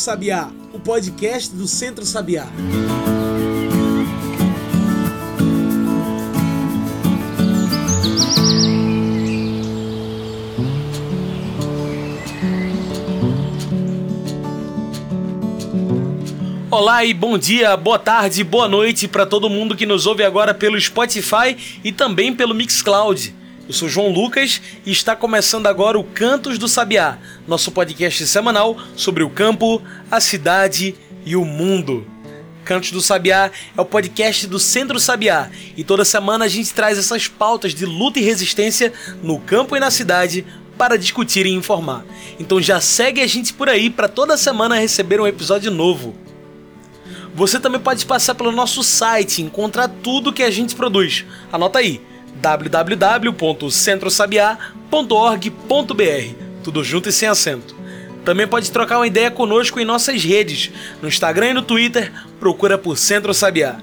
Sabiá, o podcast do Centro Sabiá. Olá e bom dia, boa tarde, boa noite para todo mundo que nos ouve agora pelo Spotify e também pelo Mixcloud. Eu sou João Lucas e está começando agora o Cantos do Sabiá, nosso podcast semanal sobre o campo, a cidade e o mundo. Cantos do Sabiá é o podcast do Centro Sabiá e toda semana a gente traz essas pautas de luta e resistência no campo e na cidade para discutir e informar. Então já segue a gente por aí para toda semana receber um episódio novo. Você também pode passar pelo nosso site e encontrar tudo que a gente produz. Anota aí: www.centrosabiá.org.br. Tudo junto e sem acento. Também pode trocar uma ideia conosco em nossas redes, no Instagram e no Twitter, procura por Centro Sabiá.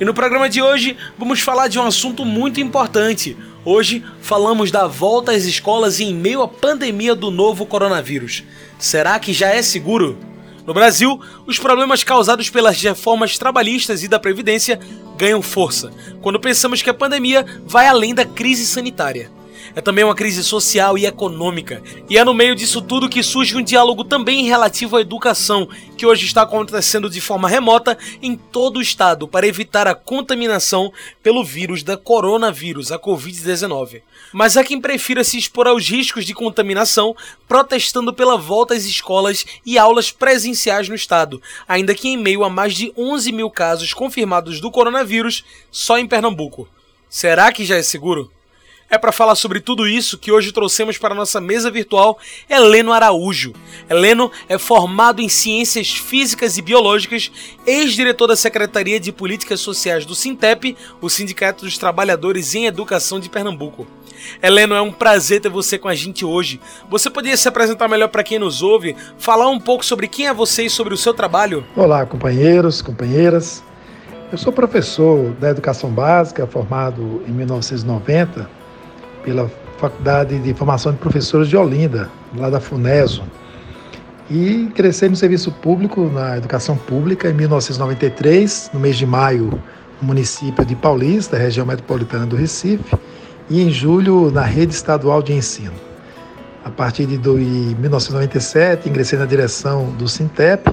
E no programa de hoje vamos falar de um assunto muito importante. Hoje falamos da volta às escolas em meio à pandemia do novo coronavírus. Será que já é seguro? No Brasil, os problemas causados pelas reformas trabalhistas e da Previdência ganham força. Quando pensamos que a pandemia vai além da crise sanitária é também uma crise social e econômica. E é no meio disso tudo que surge um diálogo também relativo à educação, que hoje está acontecendo de forma remota em todo o estado para evitar a contaminação pelo vírus da coronavírus, a Covid-19. Mas há quem prefira se expor aos riscos de contaminação, protestando pela volta às escolas e aulas presenciais no estado, ainda que em meio a mais de 11 mil casos confirmados do coronavírus só em Pernambuco. Será que já é seguro? É para falar sobre tudo isso que hoje trouxemos para nossa mesa virtual Heleno Araújo. Heleno é formado em Ciências Físicas e Biológicas, ex-diretor da Secretaria de Políticas Sociais do Sintep, o Sindicato dos Trabalhadores em Educação de Pernambuco. Heleno, é um prazer ter você com a gente hoje. Você poderia se apresentar melhor para quem nos ouve, falar um pouco sobre quem é você e sobre o seu trabalho? Olá, companheiros, companheiras. Eu sou professor da Educação Básica, formado em 1990 pela Faculdade de Formação de Professores de Olinda, lá da FUNESO. E cresci no serviço público, na educação pública, em 1993, no mês de maio, no município de Paulista, região metropolitana do Recife, e em julho, na rede estadual de ensino. A partir de 1997, ingressei na direção do Sintep,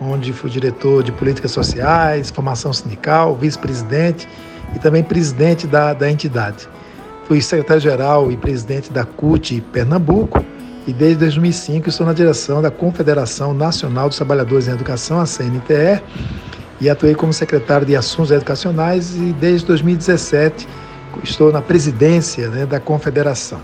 onde fui diretor de políticas sociais, formação sindical, vice-presidente e também presidente da, da entidade. Fui secretário-geral e presidente da CUT Pernambuco e desde 2005 estou na direção da Confederação Nacional dos Trabalhadores em Educação, a CNTE, e atuei como secretário de Assuntos Educacionais e desde 2017 estou na presidência né, da Confederação.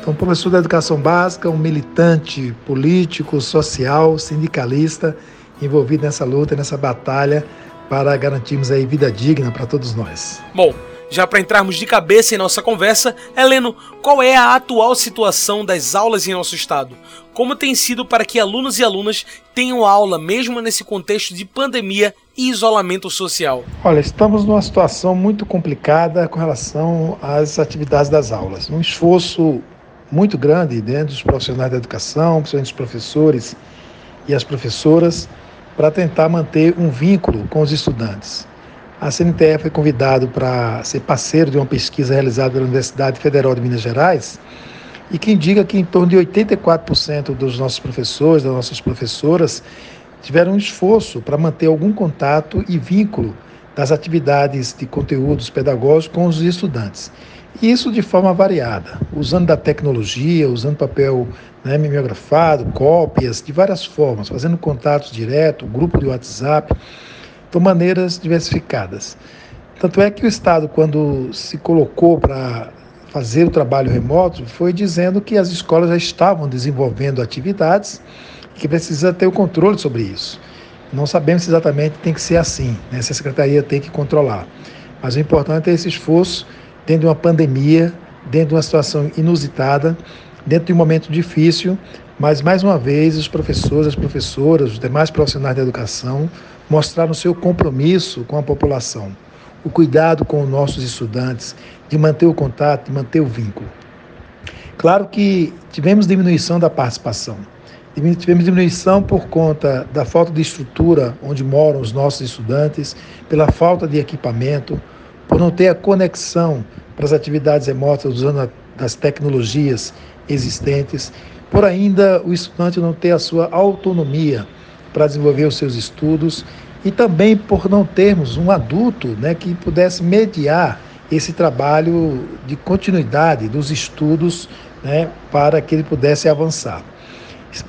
Então, professor da Educação Básica, um militante político, social, sindicalista, envolvido nessa luta, nessa batalha para garantirmos aí vida digna para todos nós. Bom, já para entrarmos de cabeça em nossa conversa, Heleno, qual é a atual situação das aulas em nosso estado? Como tem sido para que alunos e alunas tenham aula mesmo nesse contexto de pandemia e isolamento social? Olha, estamos numa situação muito complicada com relação às atividades das aulas. Um esforço muito grande dentro dos profissionais da educação, principalmente os professores e as professoras, para tentar manter um vínculo com os estudantes. A CNTE foi convidado para ser parceiro de uma pesquisa realizada pela Universidade Federal de Minas Gerais e que indica que em torno de 84% dos nossos professores, das nossas professoras, tiveram um esforço para manter algum contato e vínculo das atividades de conteúdos pedagógicos com os estudantes. E isso de forma variada, usando da tecnologia, usando papel né, mimeografado, cópias, de várias formas, fazendo contatos direto, grupo de WhatsApp de maneiras diversificadas. Tanto é que o Estado, quando se colocou para fazer o trabalho remoto, foi dizendo que as escolas já estavam desenvolvendo atividades e que precisa ter o controle sobre isso. Não sabemos se exatamente tem que ser assim, né? se a secretaria tem que controlar. Mas o importante é esse esforço dentro de uma pandemia, dentro de uma situação inusitada, dentro de um momento difícil, mas mais uma vez os professores, as professoras, os demais profissionais da educação mostraram seu compromisso com a população, o cuidado com os nossos estudantes, de manter o contato, de manter o vínculo. Claro que tivemos diminuição da participação. Tivemos diminuição por conta da falta de estrutura onde moram os nossos estudantes, pela falta de equipamento, por não ter a conexão para as atividades remotas usando as tecnologias existentes, por ainda o estudante não ter a sua autonomia para desenvolver os seus estudos e também por não termos um adulto né, que pudesse mediar esse trabalho de continuidade dos estudos né, para que ele pudesse avançar.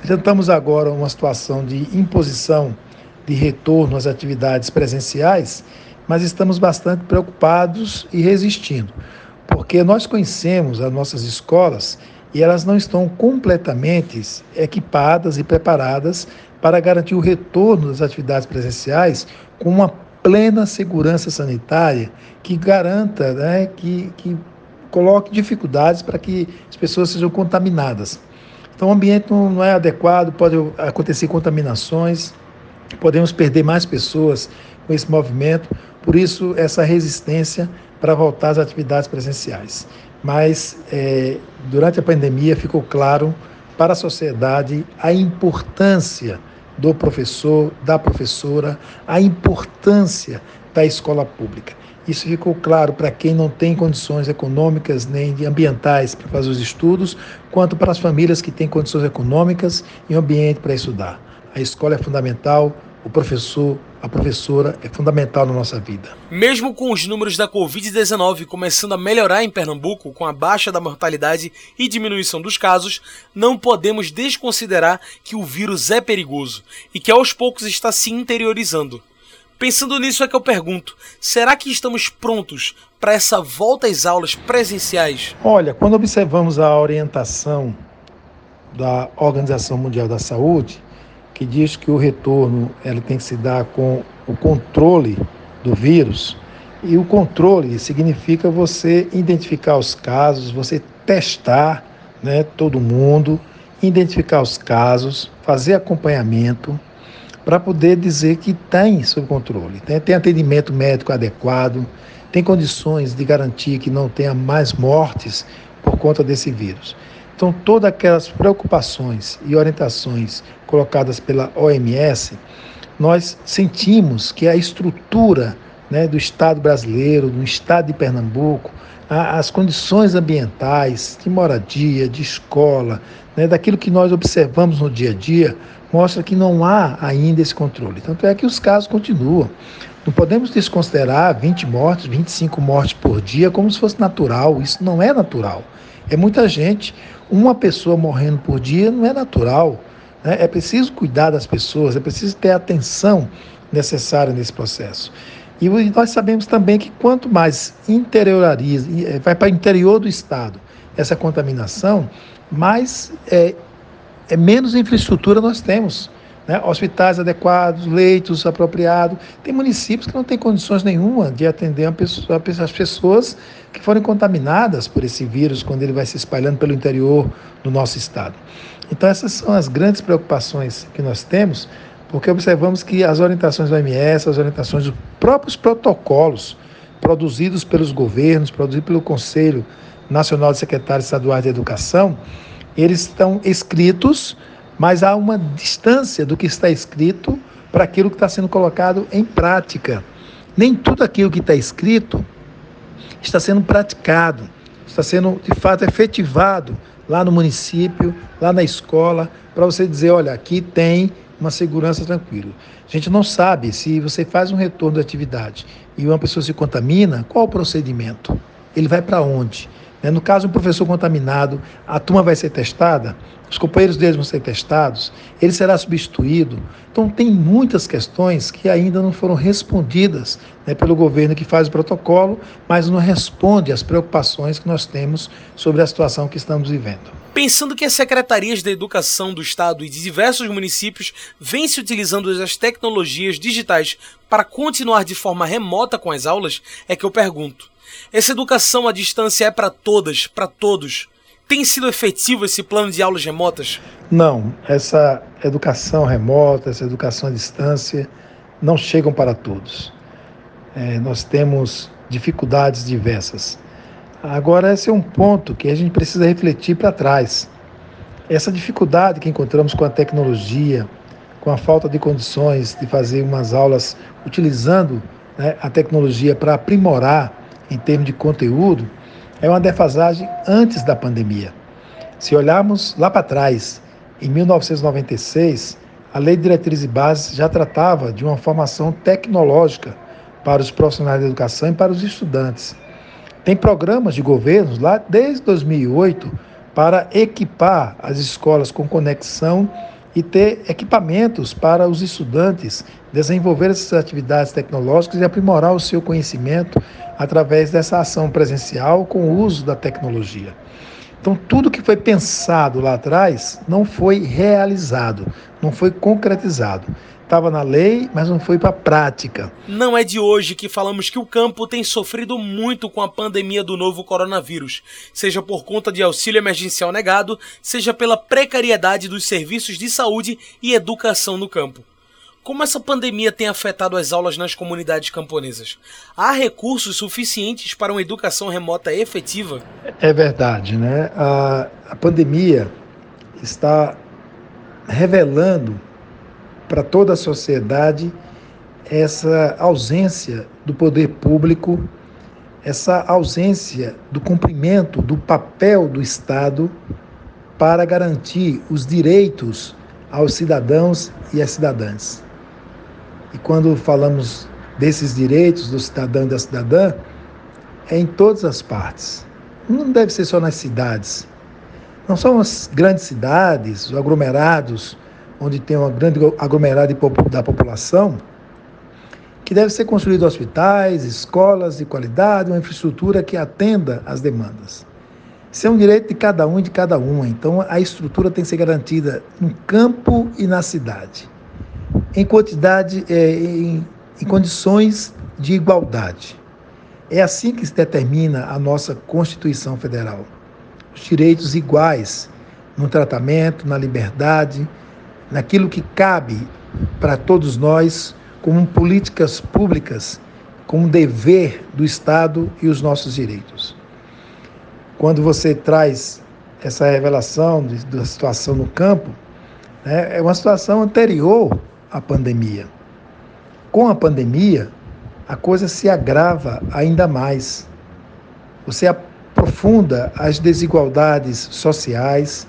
Tentamos agora uma situação de imposição de retorno às atividades presenciais, mas estamos bastante preocupados e resistindo, porque nós conhecemos as nossas escolas e elas não estão completamente equipadas e preparadas para garantir o retorno das atividades presenciais com uma plena segurança sanitária que garanta, né, que, que coloque dificuldades para que as pessoas sejam contaminadas. Então, o ambiente não, é adequado, pode acontecer contaminações, podemos perder mais pessoas com esse movimento, por isso, essa resistência para voltar às atividades presenciais. Mas, é, durante a pandemia, ficou claro para a sociedade a importância do professor, da professora, a importância da escola pública. Isso ficou claro para quem não tem condições econômicas nem ambientais para fazer os estudos, quanto para as famílias que têm condições econômicas e ambiente para estudar. A escola é fundamental, o professor, a professora é fundamental na nossa vida. Mesmo com os números da Covid-19 começando a melhorar em Pernambuco, com a baixa da mortalidade e diminuição dos casos, não podemos desconsiderar que o vírus é perigoso e que aos poucos está se interiorizando. Pensando nisso é que eu pergunto: será que estamos prontos para essa volta às aulas presenciais? Olha, quando observamos a orientação da Organização Mundial da Saúde, que diz que o retorno ela tem que se dar com o controle do vírus, e o controle significa você identificar os casos, você testar né, todo mundo, identificar os casos, fazer acompanhamento para poder dizer que tem sob controle, tem, tem atendimento médico adequado, tem condições de garantir que não tenha mais mortes por conta desse vírus. Então, todas aquelas preocupações e orientações colocadas pela OMS, nós sentimos que a estrutura né, do Estado brasileiro, do Estado de Pernambuco, a, as condições ambientais, de moradia, de escola, né, daquilo que nós observamos no dia a dia, mostra que não há ainda esse controle. Tanto é que os casos continuam. Não podemos desconsiderar 20 mortes, 25 mortes por dia como se fosse natural. Isso não é natural. É muita gente. Uma pessoa morrendo por dia não é natural. Né? É preciso cuidar das pessoas, é preciso ter a atenção necessária nesse processo. E nós sabemos também que quanto mais interioriza, eh, vai para o interior do Estado essa contaminação, mais é, é menos infraestrutura nós temos. Né? Hospitais adequados, leitos apropriados. Tem municípios que não têm condições nenhuma de atender pessoa, as pessoas que foram contaminadas por esse vírus quando ele vai se espalhando pelo interior do nosso estado. Então, essas são as grandes preocupações que nós temos, porque observamos que as orientações do OMS, as orientações dos próprios protocolos produzidos pelos governos, produzidos pelo Conselho Nacional de Secretários Estaduais de Educação, eles estão escritos, mas há uma distância do que está escrito para aquilo que está sendo colocado em prática. Nem tudo aquilo que está escrito está sendo praticado, está sendo de fato efetivado lá no município, lá na escola, para você dizer, olha, aqui tem uma segurança tranquila. A gente não sabe se você faz um retorno da atividade e uma pessoa se contamina, qual o procedimento? Ele vai para onde? Né? No caso, um professor contaminado, a turma vai ser testada, os companheiros deles vão ser testados, ele será substituído. Então, tem muitas questões que ainda não foram respondidas né, pelo governo que faz o protocolo, mas não responde às preocupações que nós temos sobre a situação que estamos vivendo. Pensando que as secretarias da educação do estado e de diversos municípios vêm se utilizando as tecnologias digitais para continuar de forma remota com as aulas, é que eu pergunto: essa educação à distância é para todas, para todos. Tem sido efetivo esse plano de aulas remotas? Não, essa educação remota, essa educação à distância não chegam para todos. É, nós temos dificuldades diversas. Agora, esse é um ponto que a gente precisa refletir para trás. Essa dificuldade que encontramos com a tecnologia, com a falta de condições de fazer umas aulas utilizando né, a tecnologia para aprimorar em termos de conteúdo, é uma defasagem antes da pandemia. Se olharmos lá para trás, em 1996, a Lei de Diretrizes e Bases já tratava de uma formação tecnológica para os profissionais da educação e para os estudantes. Tem programas de governos lá desde 2008 para equipar as escolas com conexão e ter equipamentos para os estudantes desenvolver essas atividades tecnológicas e aprimorar o seu conhecimento através dessa ação presencial com o uso da tecnologia. Então, tudo que foi pensado lá atrás não foi realizado, não foi concretizado estava na lei, mas não foi para a prática. Não é de hoje que falamos que o campo tem sofrido muito com a pandemia do novo coronavírus, seja por conta de auxílio emergencial negado, seja pela precariedade dos serviços de saúde e educação no campo. Como essa pandemia tem afetado as aulas nas comunidades camponesas? Há recursos suficientes para uma educação remota efetiva? É verdade, né? A, a pandemia está revelando para toda a sociedade essa ausência do poder público, essa ausência do cumprimento do papel do Estado para garantir os direitos aos cidadãos e às cidadãs. E quando falamos desses direitos do cidadão e da cidadã, é em todas as partes. Não deve ser só nas cidades. Não são as grandes cidades, os aglomerados, onde tem uma grande aglomerado da população, que deve ser construído hospitais, escolas de qualidade, uma infraestrutura que atenda às demandas. Isso é um direito de cada um e de cada uma. Então, a estrutura tem que ser garantida no campo e na cidade, em quantidade, é, em, em condições de igualdade. É assim que se determina a nossa Constituição Federal. Os direitos iguais no tratamento, na liberdade, naquilo que cabe para todos nós como políticas públicas, como dever do Estado e os nossos direitos. Quando você traz essa revelação da situação no campo, né, é uma situação anterior à pandemia. Com a pandemia, a coisa se agrava ainda mais. Você aprofunda as desigualdades sociais,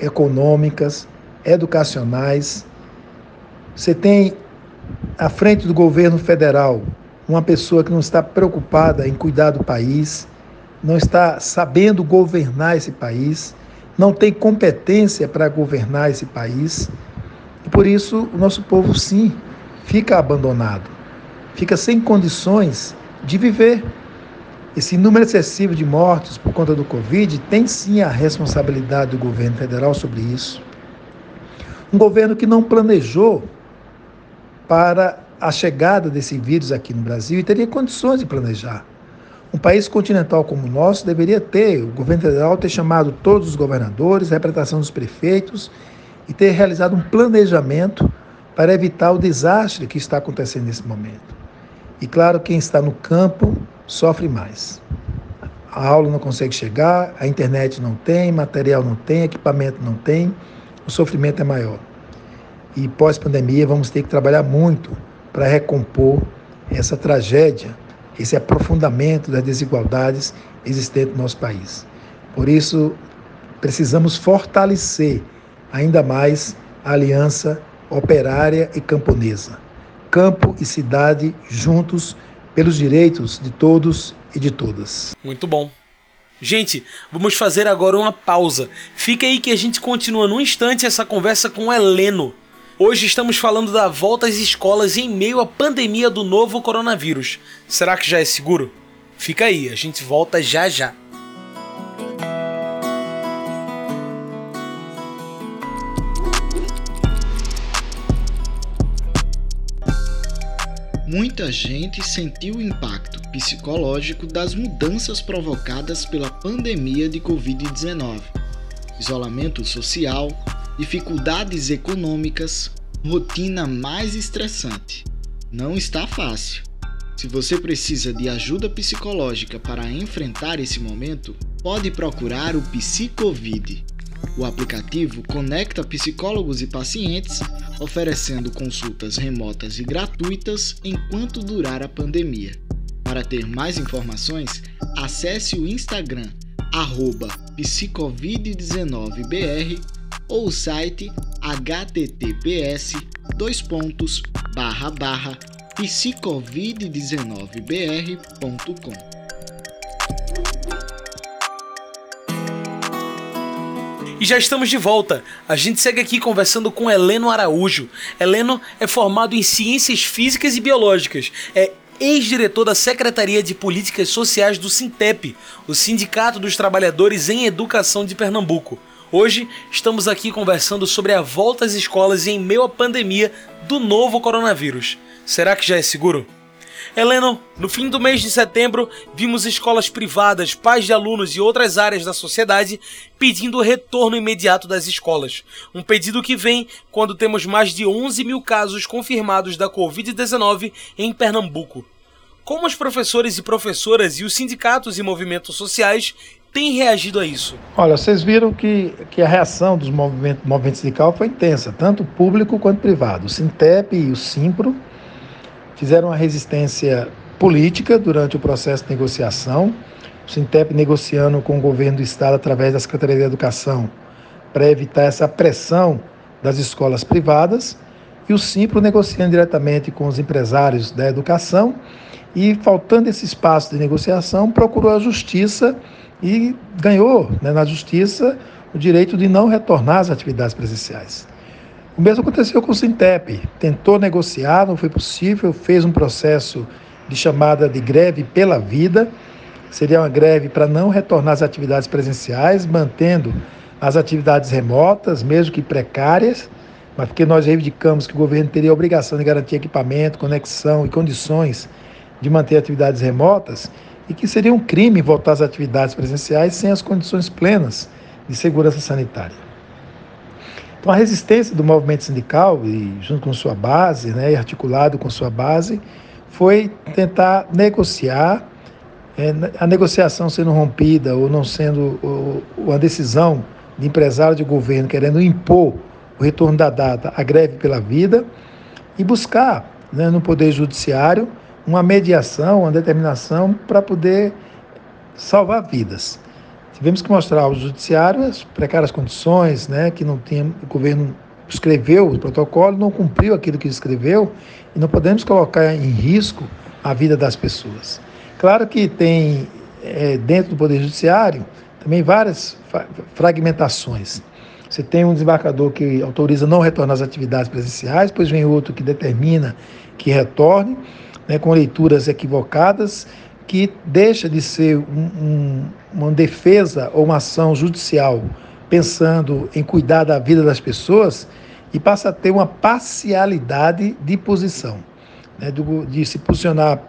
econômicas, educacionais. Você tem à frente do governo federal uma pessoa que não está preocupada em cuidar do país, não está sabendo governar esse país, não tem competência para governar esse país. Por isso o nosso povo sim fica abandonado, fica sem condições de viver. Esse número excessivo de mortes por conta do Covid tem sim a responsabilidade do governo federal sobre isso. Um governo que não planejou para a chegada desse vírus aqui no Brasil e teria condições de planejar. Um país continental como o nosso deveria ter, o governo federal ter chamado todos os governadores, a representação dos prefeitos e ter realizado um planejamento para evitar o desastre que está acontecendo nesse momento. E claro, quem está no campo sofre mais. A aula não consegue chegar, a internet não tem, material não tem, equipamento não tem o sofrimento é maior. E pós-pandemia vamos ter que trabalhar muito para recompor essa tragédia, esse aprofundamento das desigualdades existentes no nosso país. Por isso, precisamos fortalecer ainda mais a aliança operária e camponesa. Campo e cidade juntos pelos direitos de todos e de todas. Muito bom. Gente, vamos fazer agora uma pausa. Fica aí que a gente continua num instante essa conversa com o Heleno. Hoje estamos falando da volta às escolas em meio à pandemia do novo coronavírus. Será que já é seguro? Fica aí, a gente volta já já. Muita gente sentiu o impacto psicológico das mudanças provocadas pela pandemia de Covid-19. Isolamento social, dificuldades econômicas, rotina mais estressante. Não está fácil. Se você precisa de ajuda psicológica para enfrentar esse momento, pode procurar o Psicovid. O aplicativo conecta psicólogos e pacientes, oferecendo consultas remotas e gratuitas enquanto durar a pandemia. Para ter mais informações, acesse o Instagram psicovid19br ou o site https psicovid19br.com. E já estamos de volta. A gente segue aqui conversando com Heleno Araújo. Heleno é formado em Ciências Físicas e Biológicas. É ex-diretor da Secretaria de Políticas Sociais do Sintep, o Sindicato dos Trabalhadores em Educação de Pernambuco. Hoje estamos aqui conversando sobre a volta às escolas em meio à pandemia do novo coronavírus. Será que já é seguro? Heleno, no fim do mês de setembro, vimos escolas privadas, pais de alunos e outras áreas da sociedade pedindo o retorno imediato das escolas. Um pedido que vem quando temos mais de 11 mil casos confirmados da Covid-19 em Pernambuco. Como os professores e professoras e os sindicatos e movimentos sociais têm reagido a isso? Olha, vocês viram que, que a reação dos movimentos movimento sindical foi intensa, tanto público quanto privado. O Sintep e o Simpro fizeram uma resistência política durante o processo de negociação, o Sintep negociando com o governo do estado através da Secretaria de Educação para evitar essa pressão das escolas privadas. E o Simpro negociando diretamente com os empresários da educação. E faltando esse espaço de negociação procurou a justiça e ganhou né, na justiça o direito de não retornar às atividades presenciais. O mesmo aconteceu com o Sintep. Tentou negociar, não foi possível, fez um processo de chamada de greve pela vida. Seria uma greve para não retornar às atividades presenciais, mantendo as atividades remotas, mesmo que precárias, mas porque nós reivindicamos que o governo teria a obrigação de garantir equipamento, conexão e condições de manter atividades remotas, e que seria um crime voltar às atividades presenciais sem as condições plenas de segurança sanitária. Então, a resistência do movimento sindical, e junto com sua base, né, articulado com sua base, foi tentar negociar, é, a negociação sendo rompida ou não sendo ou, uma decisão de empresário de governo querendo impor o retorno da data à greve pela vida e buscar né, no Poder Judiciário uma mediação, uma determinação para poder salvar vidas. Tivemos que mostrar ao judiciário as precárias condições, né, que não tinha, o governo escreveu o protocolo, não cumpriu aquilo que escreveu e não podemos colocar em risco a vida das pessoas. Claro que tem é, dentro do Poder Judiciário também várias fragmentações. Você tem um desembarcador que autoriza não retornar às atividades presenciais, depois vem outro que determina que retorne, né, com leituras equivocadas que deixa de ser um, um, uma defesa ou uma ação judicial pensando em cuidar da vida das pessoas e passa a ter uma parcialidade de posição, né, de, de se posicionar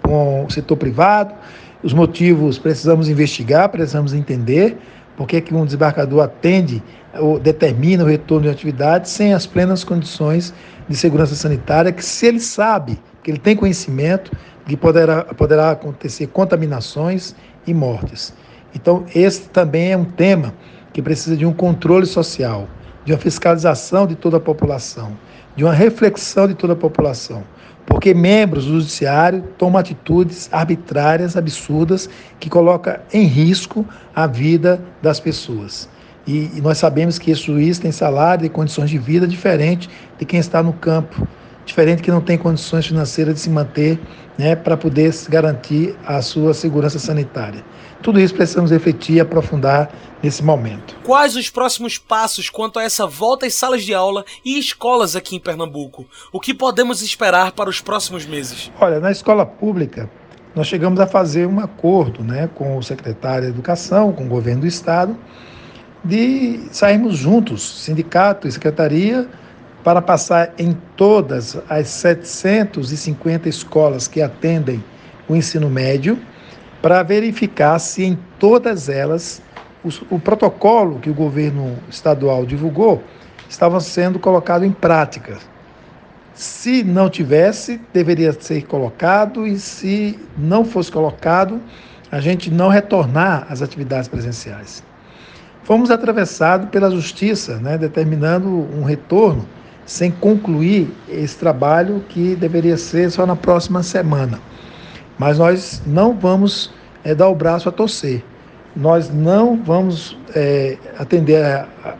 com o setor privado. Os motivos precisamos investigar, precisamos entender por que, que um desembarcador atende ou determina o retorno de atividade sem as plenas condições de segurança sanitária, que se ele sabe, que ele tem conhecimento, que poderá, poderá acontecer contaminações e mortes. Então, esse também é um tema que precisa de um controle social, de uma fiscalização de toda a população, de uma reflexão de toda a população. Porque membros do judiciário tomam atitudes arbitrárias, absurdas, que colocam em risco a vida das pessoas. E, e nós sabemos que esse juiz tem salário e condições de vida diferente de quem está no campo diferente que não tem condições financeiras de se manter né, para poder garantir a sua segurança sanitária. Tudo isso precisamos refletir e aprofundar nesse momento. Quais os próximos passos quanto a essa volta às salas de aula e escolas aqui em Pernambuco? O que podemos esperar para os próximos meses? Olha, na escola pública, nós chegamos a fazer um acordo né, com o secretário de Educação, com o governo do Estado, de sairmos juntos, sindicato e secretaria, para passar em todas as 750 escolas que atendem o ensino médio, para verificar se em todas elas o, o protocolo que o governo estadual divulgou estava sendo colocado em prática. Se não tivesse, deveria ser colocado, e se não fosse colocado, a gente não retornar às atividades presenciais. fomos atravessados pela justiça, né, determinando um retorno sem concluir esse trabalho que deveria ser só na próxima semana. Mas nós não vamos é, dar o braço a torcer. Nós não vamos é, atender a, a,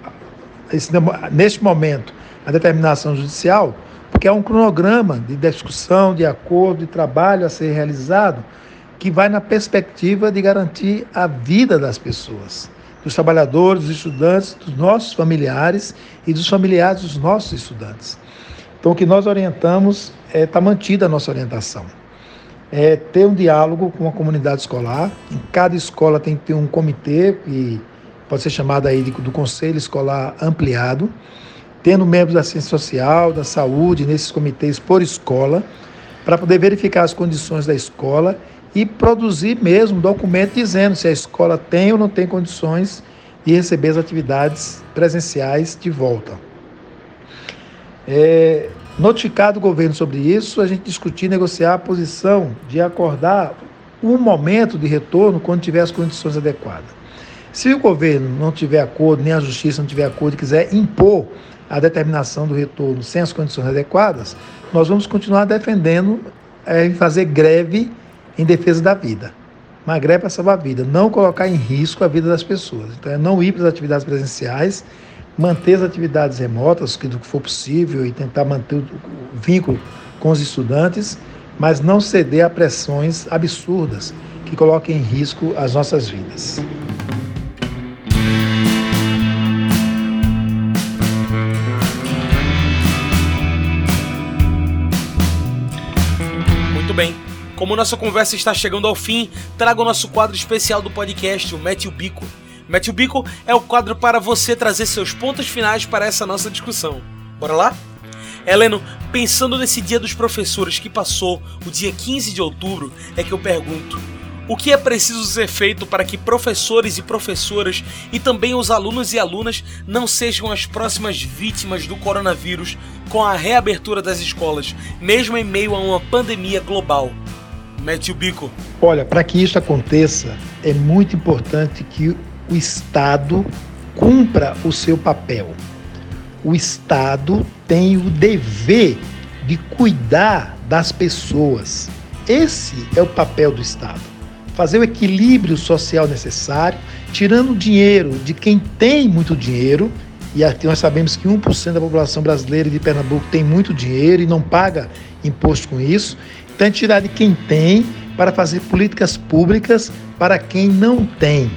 esse, neste momento a determinação judicial, porque é um cronograma de discussão, de acordo, de trabalho a ser realizado que vai na perspectiva de garantir a vida das pessoas, dos trabalhadores, dos estudantes, dos nossos familiares e dos familiares dos nossos estudantes. Então, o que nós orientamos é está mantida a nossa orientação. É ter um diálogo com a comunidade escolar. Em cada escola tem que ter um comitê que pode ser chamado aí do conselho escolar ampliado, tendo membros da ciência social, da saúde nesses comitês por escola, para poder verificar as condições da escola e produzir mesmo um documento dizendo se a escola tem ou não tem condições de receber as atividades presenciais de volta. É, notificado o governo sobre isso, a gente discutir, negociar a posição de acordar um momento de retorno quando tiver as condições adequadas. Se o governo não tiver acordo, nem a justiça não tiver acordo e quiser impor a determinação do retorno sem as condições adequadas, nós vamos continuar defendendo é, fazer greve em defesa da vida. Uma greve para salvar a vida, não colocar em risco a vida das pessoas. Então, é não ir para as atividades presenciais, manter as atividades remotas, que do que for possível, e tentar manter o vínculo com os estudantes, mas não ceder a pressões absurdas que coloquem em risco as nossas vidas. Muito bem. Como nossa conversa está chegando ao fim, trago o nosso quadro especial do podcast, o Mete o Bico. Mete o Bico é o quadro para você trazer seus pontos finais para essa nossa discussão. Bora lá? Heleno, pensando nesse dia dos professores que passou, o dia 15 de outubro, é que eu pergunto: o que é preciso ser feito para que professores e professoras e também os alunos e alunas não sejam as próximas vítimas do coronavírus com a reabertura das escolas, mesmo em meio a uma pandemia global? Mete o bico. Olha, para que isso aconteça, é muito importante que o Estado cumpra o seu papel. O Estado tem o dever de cuidar das pessoas. Esse é o papel do Estado. Fazer o equilíbrio social necessário, tirando dinheiro de quem tem muito dinheiro, e aqui nós sabemos que 1% da população brasileira de Pernambuco tem muito dinheiro e não paga imposto com isso, então, tirar de quem tem para fazer políticas públicas para quem não tem.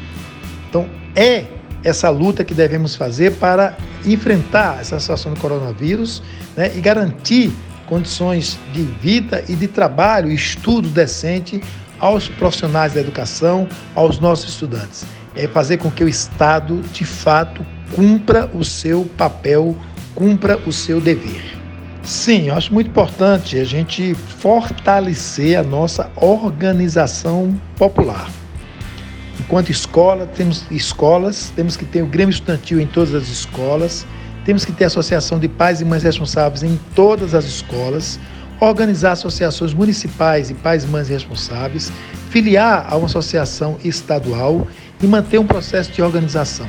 Então, é essa luta que devemos fazer para enfrentar essa situação do coronavírus né, e garantir condições de vida e de trabalho estudo decente aos profissionais da educação, aos nossos estudantes. É fazer com que o Estado, de fato, cumpra o seu papel, cumpra o seu dever. Sim, eu acho muito importante a gente fortalecer a nossa organização popular. Enquanto escola, temos escolas, temos que ter o Grêmio Estudantil em todas as escolas, temos que ter a Associação de Pais e Mães Responsáveis em todas as escolas, organizar associações municipais e pais mães responsáveis, filiar a uma associação estadual e manter um processo de organização.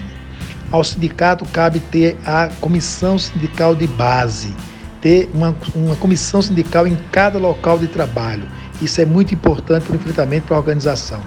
Ao sindicato cabe ter a comissão sindical de base ter uma, uma comissão sindical em cada local de trabalho. Isso é muito importante para o enfrentamento para a organização.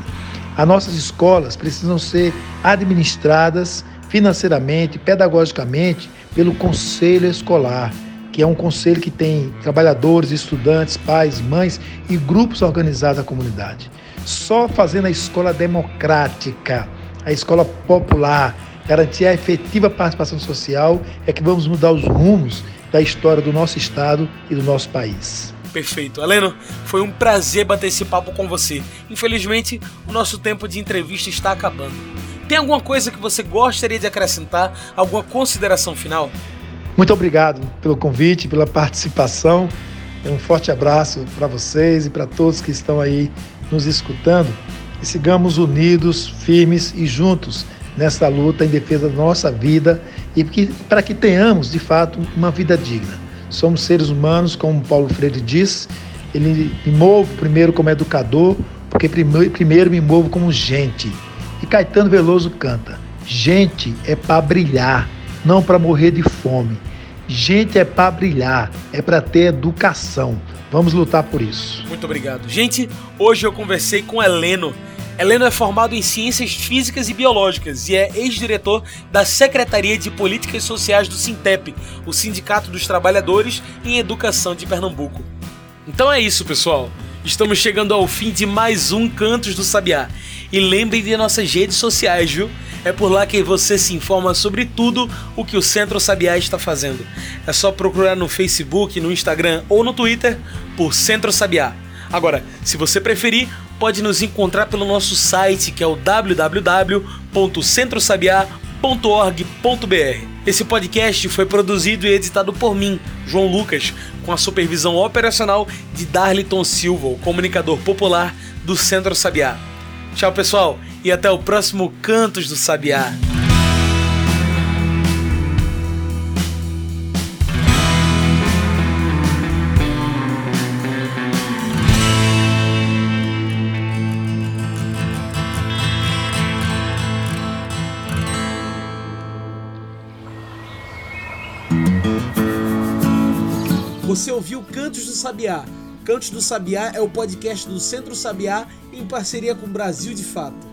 As nossas escolas precisam ser administradas financeiramente, pedagogicamente, pelo conselho escolar, que é um conselho que tem trabalhadores, estudantes, pais, mães e grupos organizados da comunidade. Só fazendo a escola democrática, a escola popular, garantir a efetiva participação social, é que vamos mudar os rumos da história do nosso estado e do nosso país. Perfeito. Heleno, foi um prazer bater esse papo com você. Infelizmente, o nosso tempo de entrevista está acabando. Tem alguma coisa que você gostaria de acrescentar? Alguma consideração final? Muito obrigado pelo convite, pela participação. Um forte abraço para vocês e para todos que estão aí nos escutando. E sigamos unidos, firmes e juntos nessa luta em defesa da nossa vida e para que tenhamos, de fato, uma vida digna. Somos seres humanos, como Paulo Freire diz, ele me movo primeiro como educador, porque primeiro me movo como gente. E Caetano Veloso canta: Gente é para brilhar, não para morrer de fome. Gente é para brilhar, é para ter educação. Vamos lutar por isso. Muito obrigado. Gente, hoje eu conversei com Heleno. Heleno é formado em Ciências Físicas e Biológicas e é ex-diretor da Secretaria de Políticas Sociais do Sintep, o Sindicato dos Trabalhadores em Educação de Pernambuco. Então é isso, pessoal. Estamos chegando ao fim de mais um Cantos do Sabiá. E lembrem de nossas redes sociais, viu? É por lá que você se informa sobre tudo o que o Centro Sabiá está fazendo. É só procurar no Facebook, no Instagram ou no Twitter por Centro Sabiá. Agora, se você preferir, pode nos encontrar pelo nosso site que é o www.centrosabiá.org.br. Esse podcast foi produzido e editado por mim, João Lucas, com a supervisão operacional de Darliton Silva, o comunicador popular do Centro Sabiá. Tchau, pessoal, e até o próximo Cantos do Sabiá. Sabiá. Cantos do Sabiá é o podcast do Centro Sabiá em parceria com Brasil de Fato.